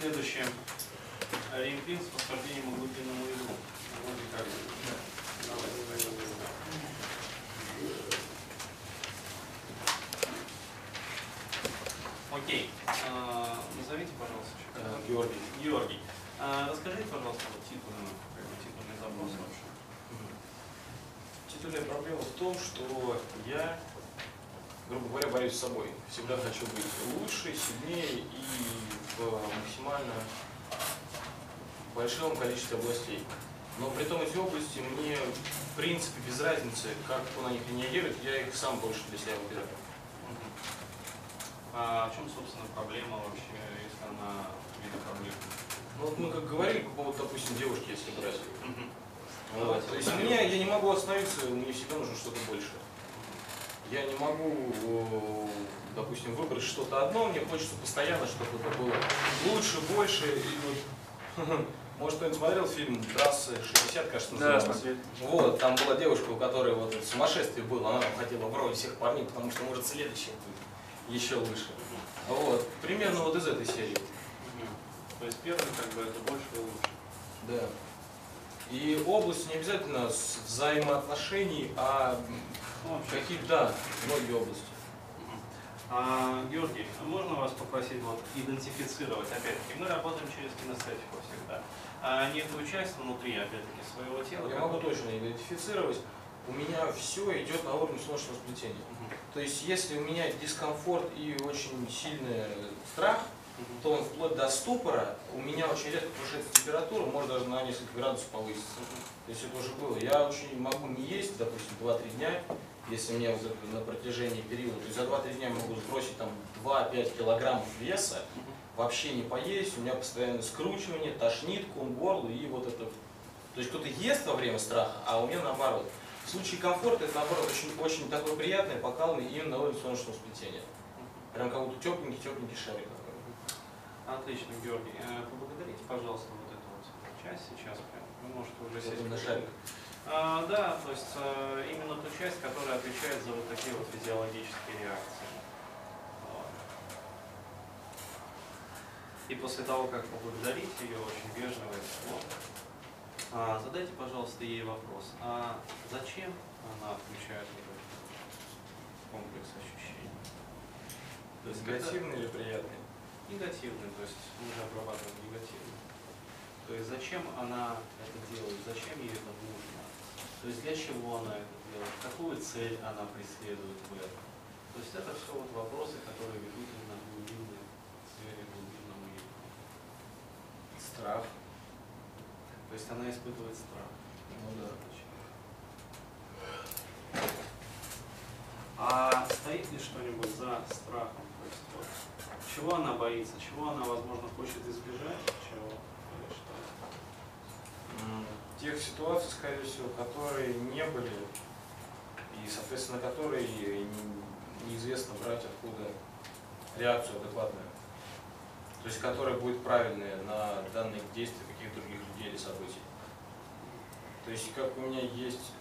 Следующее. Олимпин с восхождением в глубинному игру. Вроде как. Окей. А, Назовите, пожалуйста, еще Э, Георгий. Георгий. А, Расскажите, пожалуйста, вот титульный, как бы, титульный запрос вообще. Титульная проблема в том, что я, грубо говоря, борюсь с собой. Всегда хочу быть лучше, сильнее и в максимально большом количестве областей. Но при том эти области мне, в принципе, без разницы, как кто на них реагирует, я их сам больше для себя выбираю. А в чем, собственно, проблема вообще, если она видит проблему? Ну вот мы как говорили по поводу, допустим, девушки, если брать. Мгм. Вот. То есть у меня, я не могу остановиться, мне всегда нужно что-то большее. Я не могу, допустим, выбрать что-то одно, мне хочется постоянно, чтобы это было лучше, больше. И вот, может, кто-нибудь смотрел фильм «Трассы 60», кажется, назывался? Вот, там была девушка, у которой вот это сумасшествие было, она хотела вроде всех парней, потому что, может, следующий будет еще лучше. Вот, примерно вот из этой серии. То есть первый, как бы, это больше и лучше. Да. И область не обязательно взаимоотношений, а. Какие, да, многие области. А, Георгий, а можно вас попросить вот идентифицировать, опять-таки, мы работаем через кинестетику всегда, а некую часть внутри, опять-таки, своего тела. Я могу точно идентифицировать. У меня все идет на уровне солнечного сплетения. Мгм. То есть, если у меня дискомфорт и очень сильный страх, Мгм. то он вплоть до ступора, у меня очень резко повышается температура, может даже на несколько градусов повыситься. То есть это уже было. Я очень могу не есть, допустим, 2-3 дня, если мне на протяжении периода, то есть за 2-3 дня могу сбросить там 2-5 килограммов веса, вообще не поесть, у меня постоянно скручивание, тошнит, ком горло и вот это. То есть кто-то ест во время страха, а у меня наоборот. В случае комфорта это наоборот очень, очень такое приятное, покалывание именно на уровне солнечного сплетения. Прям как будто тепленький-тепленький шарик. такой. Отлично, Георгий. Э, Поблагодарите, пожалуйста, вот эту вот часть сейчас прям. Вы можете уже сесть. именно шарик. А, да, то есть э, именно ту часть, которая отвечает за вот такие вот физиологические реакции. Вот. И после того, как поблагодарить ее очень вежливо и тепло, а, задайте, пожалуйста, ей вопрос. А зачем она включает вот этот комплекс ощущений? То есть Негативный или приятный? Негативный, то есть мы же обрабатываем негативный. То есть зачем она это делает, зачем ей это нужно, то есть для чего она это делает, какую цель она преследует в этом. То есть это все вот вопросы, которые ведут именно к глубинной сфере, глубинному ядру. Страх. То есть она испытывает страх. Ну да. А стоит ли что-нибудь за страхом? То есть вот, чего она боится, чего она, возможно, хочет избежать, чего Тех ситуаций, скорее всего, которые не были, и, соответственно, которые не- неизвестно брать откуда реакцию адекватную. То есть, которая будет правильная на данные действия каких-то других людей или событий. То есть, как у меня есть,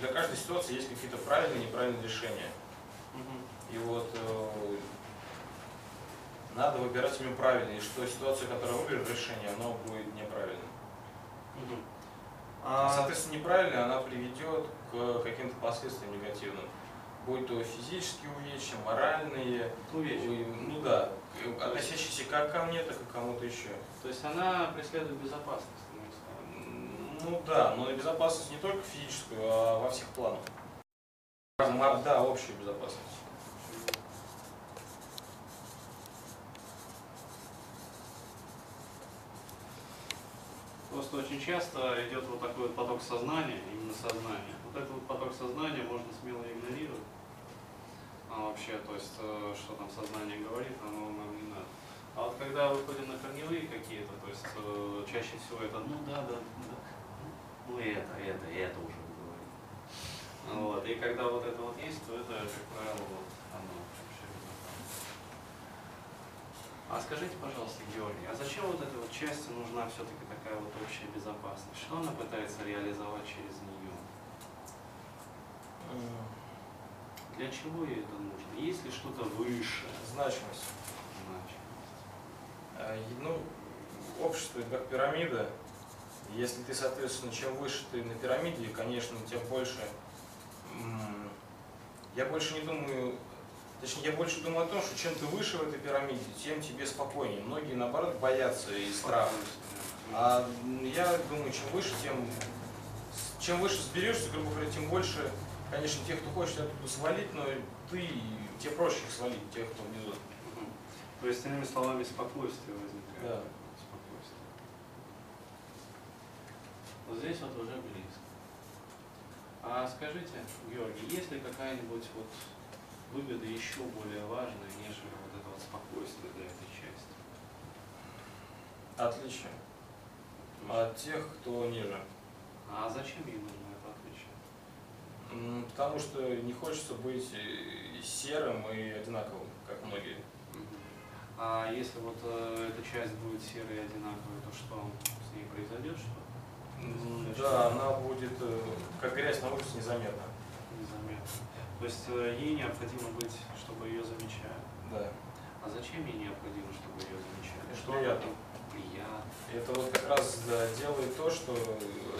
для каждой ситуации есть какие-то правильные и неправильные решения. И вот э, надо выбирать именно правильные, и что ситуация, которая выберет решение, она будет неправильной. А, А, Соответственно, неправильно она приведет к каким-то последствиям негативным. Будь то физические увечья, моральные, увечья. ну да, относящиеся как ко мне, так и к кому-то еще. То есть она преследует безопасность. Ну да, но и безопасность не только физическую, а во всех планах. М, Да, общую безопасность. Просто очень часто идет вот такой вот поток сознания, именно сознания. Вот этот вот поток сознания можно смело игнорировать. А вообще, то есть, э, что там сознание говорит, оно нам не надо. А вот когда выходим на корневые какие-то, то есть э, чаще всего это, ну да, да, да, ну это, это, это уже вы говорите. Вот. И когда вот это вот есть, то это, как правило, вот оно вообще безопасно. А скажите, пожалуйста, Георгий, а зачем вот этой вот части нужна все-таки такая вот общая безопасность? Что она пытается реализовать через нее? М, Для чего ей это нужно? Есть ли что-то выше Значимость. значимость? Э, Ну, общество это как пирамида. Если ты, соответственно, чем выше ты на пирамиде, конечно, тем больше... Я больше не думаю... Точнее, я больше думаю о том, что чем ты выше в этой пирамиде, тем тебе спокойнее. Многие, наоборот, боятся и страх. А я думаю, чем выше, тем... Чем выше сберешься, грубо говоря, тем больше, конечно, тех, кто хочет оттуда свалить, но ты, тебе проще их свалить, тех, кто внизу. То есть, иными словами, спокойствие возникает. Да. Спокойствие. Вот здесь вот уже близко. А скажите, Георгий, есть ли какая-нибудь вот выгода еще более важная, нежели вот это вот спокойствие для этой части? Отличие от тех, кто ниже. А зачем ей нужно это отличие? Потому что не хочется быть э, серым и одинаковым, как многие. А если вот э, эта часть будет серой и одинаковой, то что с ней произойдет? Что Да, она будет э, как грязь на улице незаметна. незаметно. То есть э, ей необходимо быть, чтобы ее замечали. Да. А зачем ей необходимо, чтобы ее замечали? Это Что приятно. Приятно. Это вот как раз да, делает то, что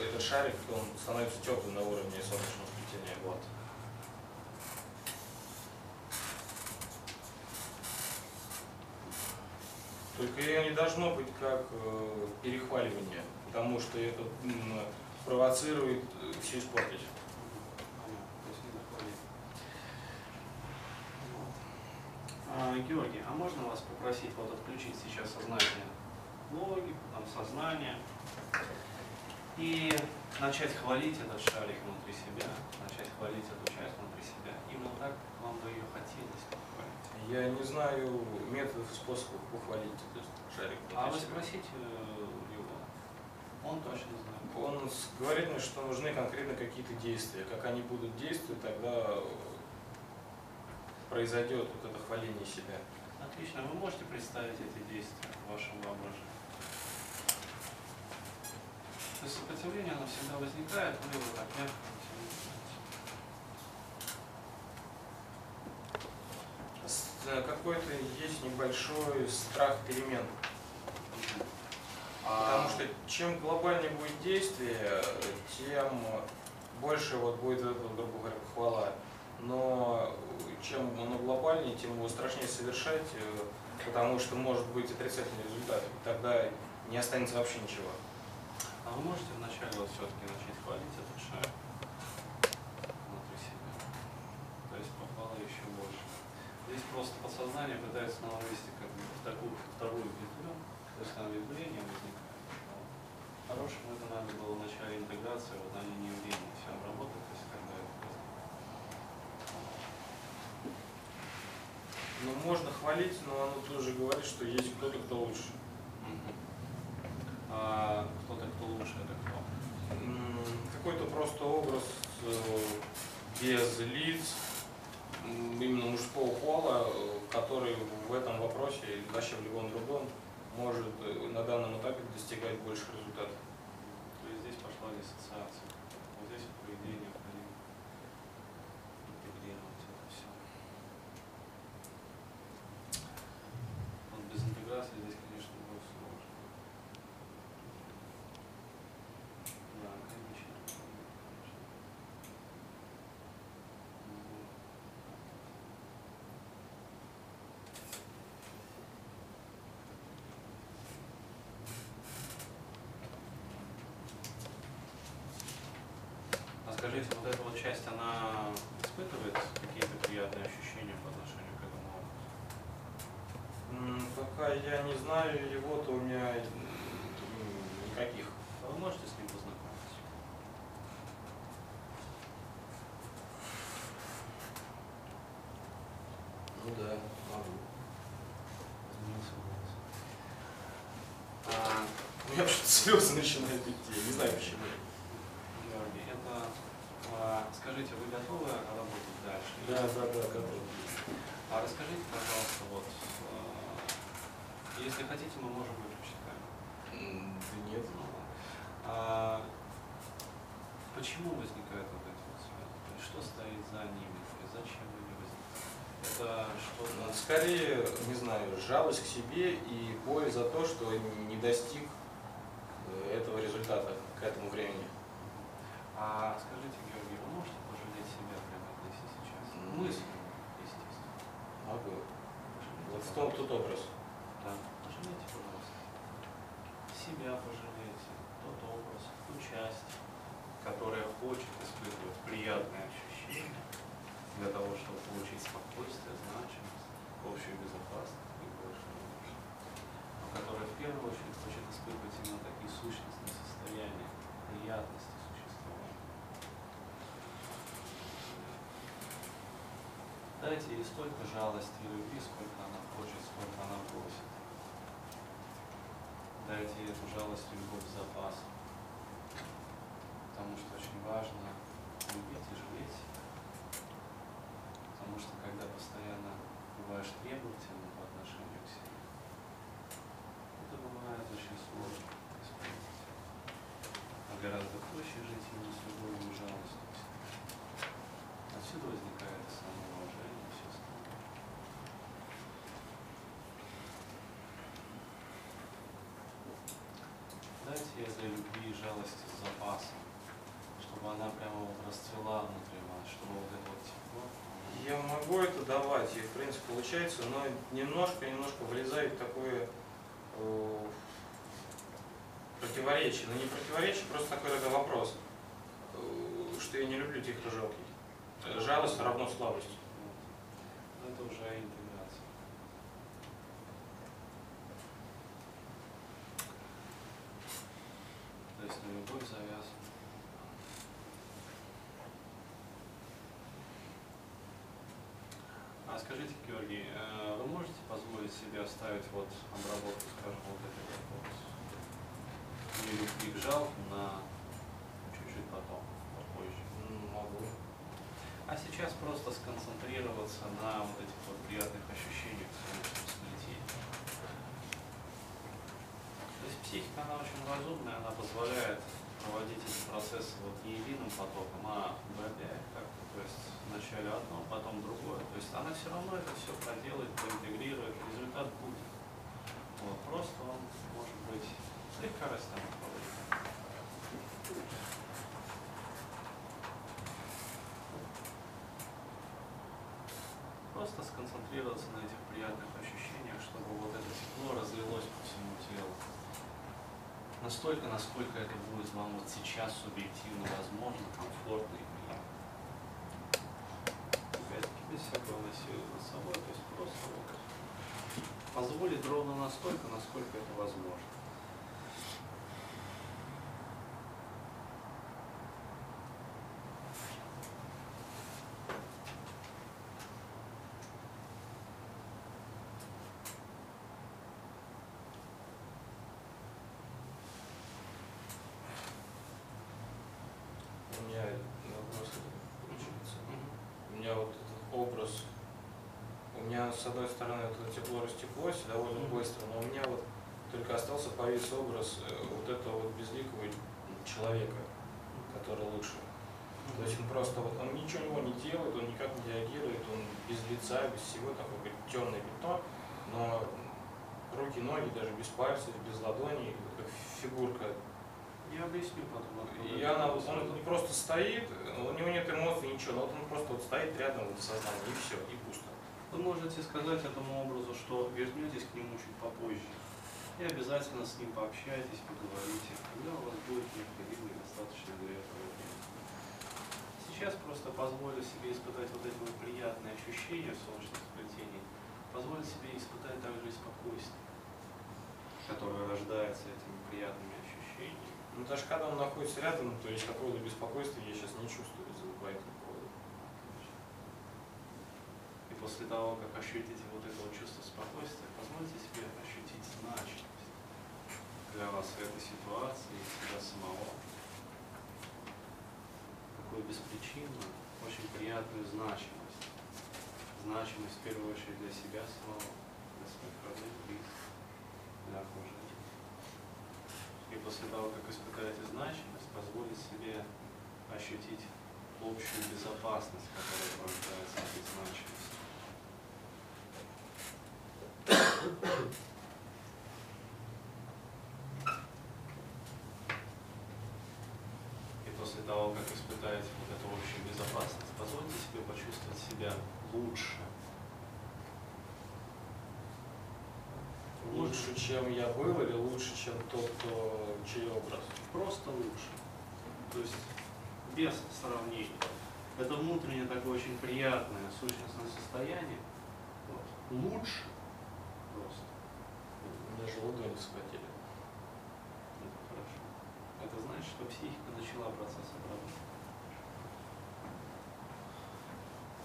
этот шарик он становится теплым на уровне солнечного сплетения. Вот. Только ее не должно быть как э, перехваливание, потому что это провоцирует все испортить. Понятно. То есть не заходит. Вот. А, Георгий, а можно вас попросить вот отключить сейчас сознание логику, там сознание и начать хвалить этот шарик внутри себя, начать хвалить эту часть внутри себя, именно так, как вам бы ее хотелось похвалить. Я не знаю методов и способов похвалить этот шарик. А вы внутри себя. спросите э, его, он точно знает. Он говорит мне, что нужны конкретно какие-то действия. Как они будут действовать, тогда произойдет вот это хваление себя. Отлично, вы можете представить эти действия в вашем воображении? То есть сопротивление, оно всегда возникает, вы его так мягко Какой-то есть небольшой страх перемен. А, Потому что чем глобальнее будет действие, тем больше вот будет грубо говоря, хвала. Но чем оно глобальнее, тем его страшнее совершать, э, потому что может быть отрицательный результат. Тогда не останется вообще ничего. а вы можете вначале вот все-таки начать хвалить этот шар внутри себя? То есть похвалы еще больше. Здесь просто подсознание пытается нам вывести как бы в такую вторую ветвь, то есть там ветвление возникает. Но Хорошему это надо было в начале интеграции, вот они не времени все работают, то есть когда это Ну, можно хвалить, но оно тоже говорит, что есть кто-то, кто лучше. А кто-то, кто лучше, это кто? М, Какой-то просто образ э, без лиц, именно мужского пола, который в этом вопросе или вообще в любом другом может э, на данном этапе достигать больших результатов. То есть здесь пошла диссоциация. Вот здесь вот, по идее, необходимо интегрировать это все. Вот без интеграции здесь, конечно, будет сложно. Да, конечно. конечно. Мгм. А скажите, вот эта вот часть, она испытывает какие-то приятные ощущения по отношению к этому опыту? Пока я не знаю его, то у меня никаких. А вы можете с ним познакомиться? Ну да, могу. Изменился голос. А, У меня что-то слезы начинают идти, я не знаю почему. Георгий, это, скажите, вы готовы работать дальше? Да, да, да, готов. А расскажите, пожалуйста, вот, а, если хотите, мы можем выключить камеру. Да нет. А, почему возникают вот эти вот связи? Что стоит за ними? Есть зачем они возникают? Это что Ну, Скорее, не знаю, жалость к себе и боль за то, что не достиг э, этого результата к этому времени. А скажите, Георгий, вы можете пожалеть себя прямо здесь и Мысленно, естественно. Пожалейте, Вот в том тут образ. Да, пожалейте, пожалуйста. Себя пожалейте, тот образ, ту часть, которая хочет испытывать приятные ощущения для того, чтобы получить спокойствие, значимость, общую безопасность и больше, больше. Но которая в первую очередь хочет испытывать именно такие сущностные состояния, приятности Дайте ей столько жалости и любви, сколько она хочет, сколько она просит. Дайте ей эту жалость и любовь с запасом. Потому что очень важно любить и жалеть. Потому что когда постоянно бываешь требовательным по отношению к себе, это бывает очень сложно исполнить. А гораздо проще жить именно с любовью и жалостью. Отсюда возникает и самоуважение, и все остальное. Этой любви и жалости с запасом, чтобы она прямо вот расцвела внутри вас, чтобы вот это вот тепло. Я могу это давать, и в принципе получается, но немножко-немножко влезает в такое э, противоречие. Но не противоречие, просто такой тогда вопрос, э, что я не люблю тех, кто жалкий. Жалость равно слабость. Но это уже интеграция. То есть на любовь завязана. А скажите, Георгий, э, вы можете позволить себе оставить вот обработку, скажем, вот этой вот любви к жалким на чуть-чуть потом, попозже? Могу. А сейчас просто сконцентрироваться на вот этих вот приятных ощущениях в солнечном сплетении. То есть психика, она очень разумная, она позволяет проводить эти процессы вот не единым потоком, а их как-то. То есть вначале одно, потом другое. То есть она все равно это все проделает, проинтегрирует, результат будет. Вот, просто он может быть слегка растянут. Просто сконцентрироваться на этих приятных ощущениях, чтобы вот это тепло разлилось по всему телу. Настолько, насколько это будет вам вот сейчас субъективно возможно, комфортно и приятно. Опять-таки без всякого насилия над собой, то есть просто вот позволить ровно настолько, насколько это возможно. У меня вопрос получается. У меня вот этот образ, у меня с одной стороны это тепло растеклось довольно быстро, но у меня вот только остался повис образ э, вот этого вот безликого человека, который лучше. То есть он просто вот, он ничего не делает, он никак не реагирует, он без лица, без всего, такое как темное пятно, но руки, ноги, даже без пальцев, без ладоней, как фигурка Я объясню потом. и она, происходит. он не просто стоит, у него нет эмоций, ничего, но вот он просто вот стоит рядом вот в сознании, и все, и пусто. Вы можете сказать этому образу, что вернетесь к нему чуть попозже. И обязательно с ним пообщайтесь, поговорите, когда у вас будет необходимо и достаточно для этого времени. Сейчас просто позволю себе испытать вот эти вот приятные ощущения в солнечном сплетении, позволю себе испытать также и спокойствие, которое рождается этими приятными ощущениями. Ну даже когда он находится рядом, то есть какого-то беспокойства я сейчас не чувствую из-за по этому поводу. И после того, как ощутите вот это вот чувство спокойствия, позвольте себе ощутить значимость для вас в этой ситуации, себя самого. Такую беспричинную, очень приятную значимость. Значимость в первую очередь для себя самого, для своих родных, близких, для окружения. И после того, как испытаете значимость, позволить себе ощутить общую безопасность, которая порождается этой значимостью. И после того, как испытаете вот эту общую безопасность, позвольте себе почувствовать себя лучше. Лучше, чем я был, или лучше, чем тот, кто, чей образ? Просто лучше. То есть без сравнения. Это внутреннее такое очень приятное сущностное состояние. Вот. Лучше просто. Даже ладони вспотели. Это значит, что психика начала процесс обработки.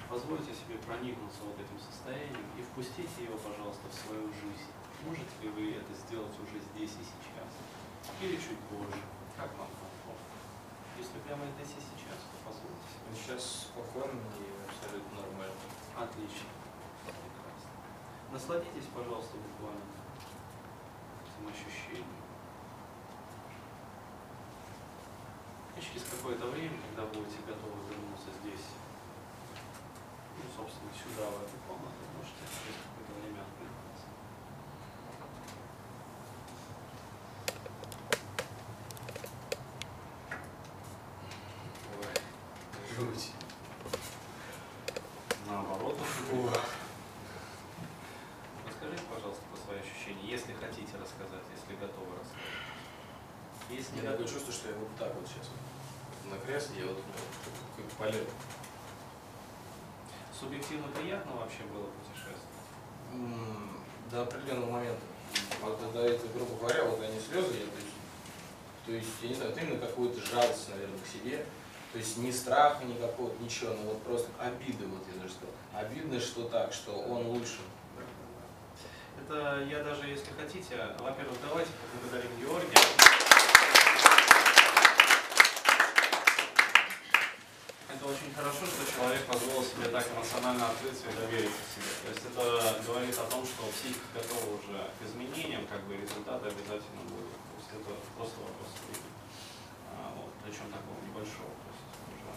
Позвольте себе проникнуться вот этим состоянием и впустите его, пожалуйста, в свою жизнь. Можете ли вы это сделать уже здесь и сейчас? Или чуть позже? Как вам комфортно? Если прямо здесь и сейчас, то позвольте себе. Ну, Сейчас спокойно и абсолютно нормально. Отлично. Прекрасно. Насладитесь, пожалуйста, буквально этим ощущением. И через какое-то время, когда будете готовы вернуться здесь, ну, собственно, сюда, в эту комнату, можете через какое-то время откликнуться. Ой, жуть. Наоборот. Расскажите, пожалуйста, про свои ощущения, если хотите рассказать, если готовы рассказать. Если меня такое чувство, что я вот так вот сейчас на кресле, я вот ну, как полет. Субъективно приятно вообще было путешествовать? М, До определенного момента. Вот до этого, грубо говоря, вот они слезы, я, то есть, то есть, я не знаю, это именно какую-то жалость, наверное, к себе. То есть ни страха никакого, ничего, но вот просто обиды, вот я даже сказал. Обидно, что так, что он лучше. Это я даже, если хотите, во-первых, давайте поблагодарим Георгия. Это очень хорошо, что человек позволил себе так эмоционально открыться и довериться себе. То есть это говорит о том, что психика готова уже к изменениям, как бы результаты обязательно будут. То есть это просто вопрос времени. А, вот, причем такого небольшого. То есть уже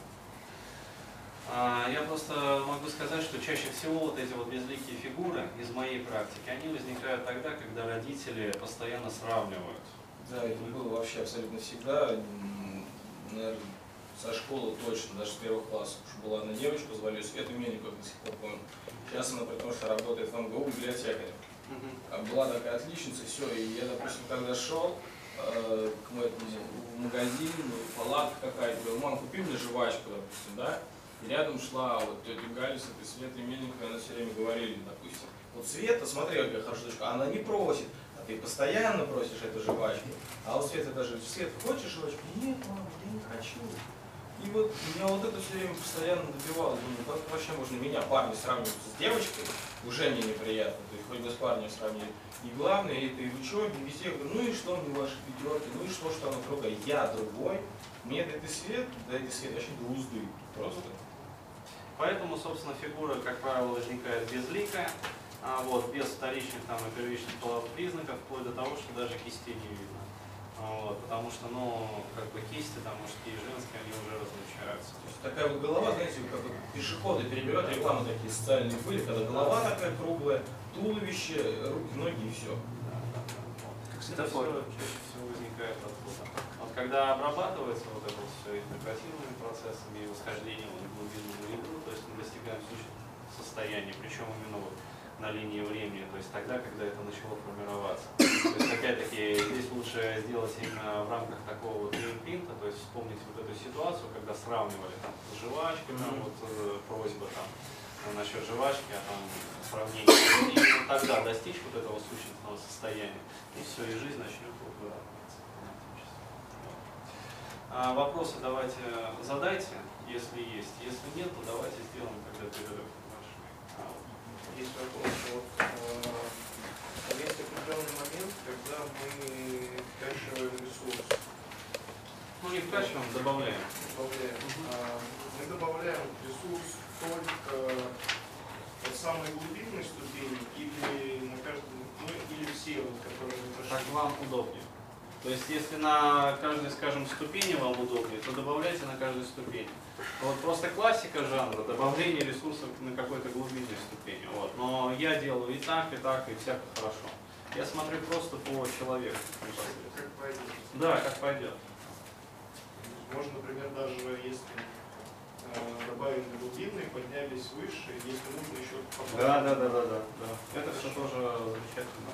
а, Я просто могу сказать, что чаще всего вот эти вот безликие фигуры из моей практики, они возникают тогда, когда родители постоянно сравнивают. Да, это было вообще абсолютно всегда, наверное, со школы точно, даже с первых классов. Уж была одна девочка, звали ее Света Мельникова, до сих пор помню. Сейчас она при том, что работает в МГУ библиотекарем. А Была такая отличница, все, и я, допустим, когда шел э, к в магазин, ну, палатка какая-то, говорю, мам, купи мне жвачку, допустим, да? И рядом шла вот тетя Галя с этой Светой Мельниковой, она все время говорили, допустим, вот Света, смотри, какая хорошая дочка, она не просит, а ты постоянно просишь эту жвачку. А вот Света даже, Свет, хочешь жвачку? Нет, мама, я не хочу. И вот меня вот это все время постоянно добивало. Думаю, как вообще можно меня, парня, сравнивать с девочкой? Уже мне неприятно. То есть хоть бы с парнем сравнивать. И главное, это и в учебе, и везде. Я говорю, ну и что мне ваши пятерки, ну и что, что она другая? Я другой. Мне и свет, и свет, вообще до узды. Просто. Поэтому, собственно, фигура, как правило, возникает безликая, а вот, без вторичных там, и первичных половых признаков, вплоть до того, что даже кистей не видно. А Вот, потому что, ну, как бы кисти, там, мужские и женские, они уже различаются. То есть такая вот голова, знаете, как вот пешеходы перебирают, рекламы такие социальные были, когда голова такая круглая, туловище, руки, ноги и все. Да, да, да. Вот. Как Это светофор. все чаще всего возникает откуда. Вот когда обрабатывается вот это вот все интегративными процессами и восхождением в глубину в игру, то есть мы достигаем состояния, причем именно вот на линии времени, то есть тогда, когда это начало формироваться. То есть, опять-таки, здесь лучше сделать именно в рамках такого вот импринта, то есть вспомнить вот эту ситуацию, когда сравнивали там с жвачкой, там вот э, просьба там э, насчет жвачки, а там сравнение. И именно тогда достичь вот этого сущностного состояния. И все, и жизнь начнет вот выравниваться. А вопросы давайте задайте, если есть. Если нет, то давайте сделаем тогда перерыв. А. Есть вопрос. Вот, определенный момент, когда мы вкачиваем ресурс, Ну не вкачиваем, добавляем. добавляем. А, Мы добавляем ресурс только от самой глубинной ступени или на каждом, ну или все, вот, которые мы Так прошли. вам удобнее. То есть, если на каждой, скажем, ступени вам удобнее, то добавляйте на каждой ступени. Вот просто классика жанра, добавление ресурсов на какой-то глубинной ступени. Вот. Но я делаю и так, и так, и всяко хорошо. Я смотрю просто по человеку. Как пойдет. Да, как пойдет. Можно, например, даже если э, добавили глубинные, поднялись выше, если нужно еще Да, да, да, да, да, да. Это все тоже замечательно.